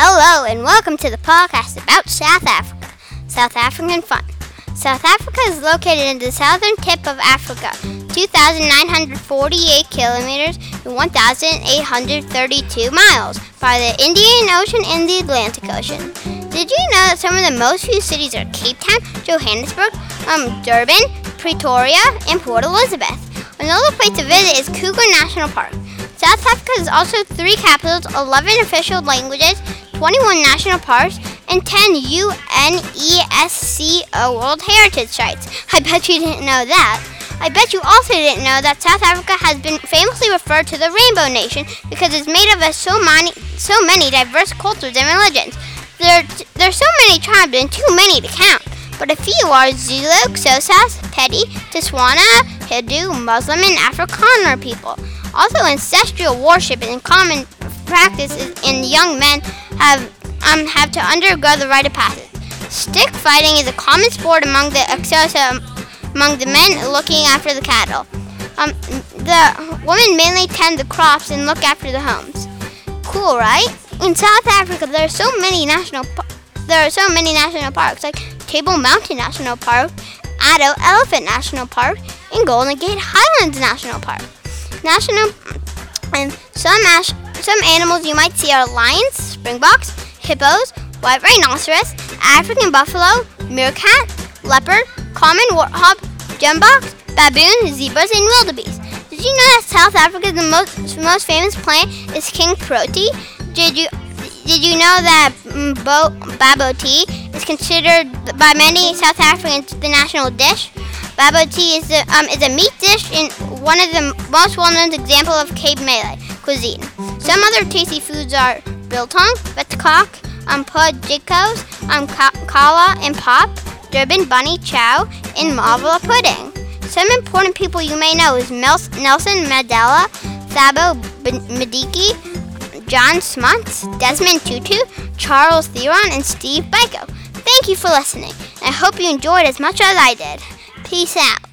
Hello, and welcome to the podcast about South Africa, South African fun. South Africa is located in the southern tip of Africa, 2,948 kilometers and 1,832 miles by the Indian Ocean and the Atlantic Ocean. Did you know that some of the most used cities are Cape Town, Johannesburg, um, Durban, Pretoria, and Port Elizabeth? Another place to visit is Kruger National Park. South Africa has also three capitals, 11 official languages, 21 national parks, and 10 UNESCO uh, World Heritage Sites. I bet you didn't know that. I bet you also didn't know that South Africa has been famously referred to the Rainbow Nation because it's made up of so many, so many diverse cultures and religions. There, there's so many tribes and too many to count. But a few are Zulu, Xhosas, Pedi, Tswana, Hindu, Muslim, and Afrikaner people. Also, ancestral worship and common practice in young men have um, have to undergo the rite of passage. Stick fighting is a common sport among the Xhosa, among the men looking after the cattle. Um, the women mainly tend the crops and look after the homes. Cool, right? In South Africa, there are so many national there are so many national parks like Table Mountain National Park, Addo Elephant National Park, and Golden Gate Highlands National Park. National and some some animals you might see are lions, springboks, hippos, white rhinoceros, African buffalo, meerkat, leopard, common warthog, gemsbok, baboon, zebras, and wildebeest. Did you know that South Africa's most most famous plant is king protea? Did you did you know that mm, bo- bobotie is considered by many South Africans the national dish? Bobotie is a, um, is a meat dish and one of the most well-known example of Cape Malay cuisine. Some other tasty foods are biltong, vetkoek, um, potjiekos, um, kala and pop, Durban bunny chow, and malva pudding. Some important people you may know is Nelson Mandela, Thabo Mbeki, John Smuts, Desmond Tutu, Charlize Theron, and Steve Biko. Thank you for listening. I hope you enjoyed as much as I did. Peace out.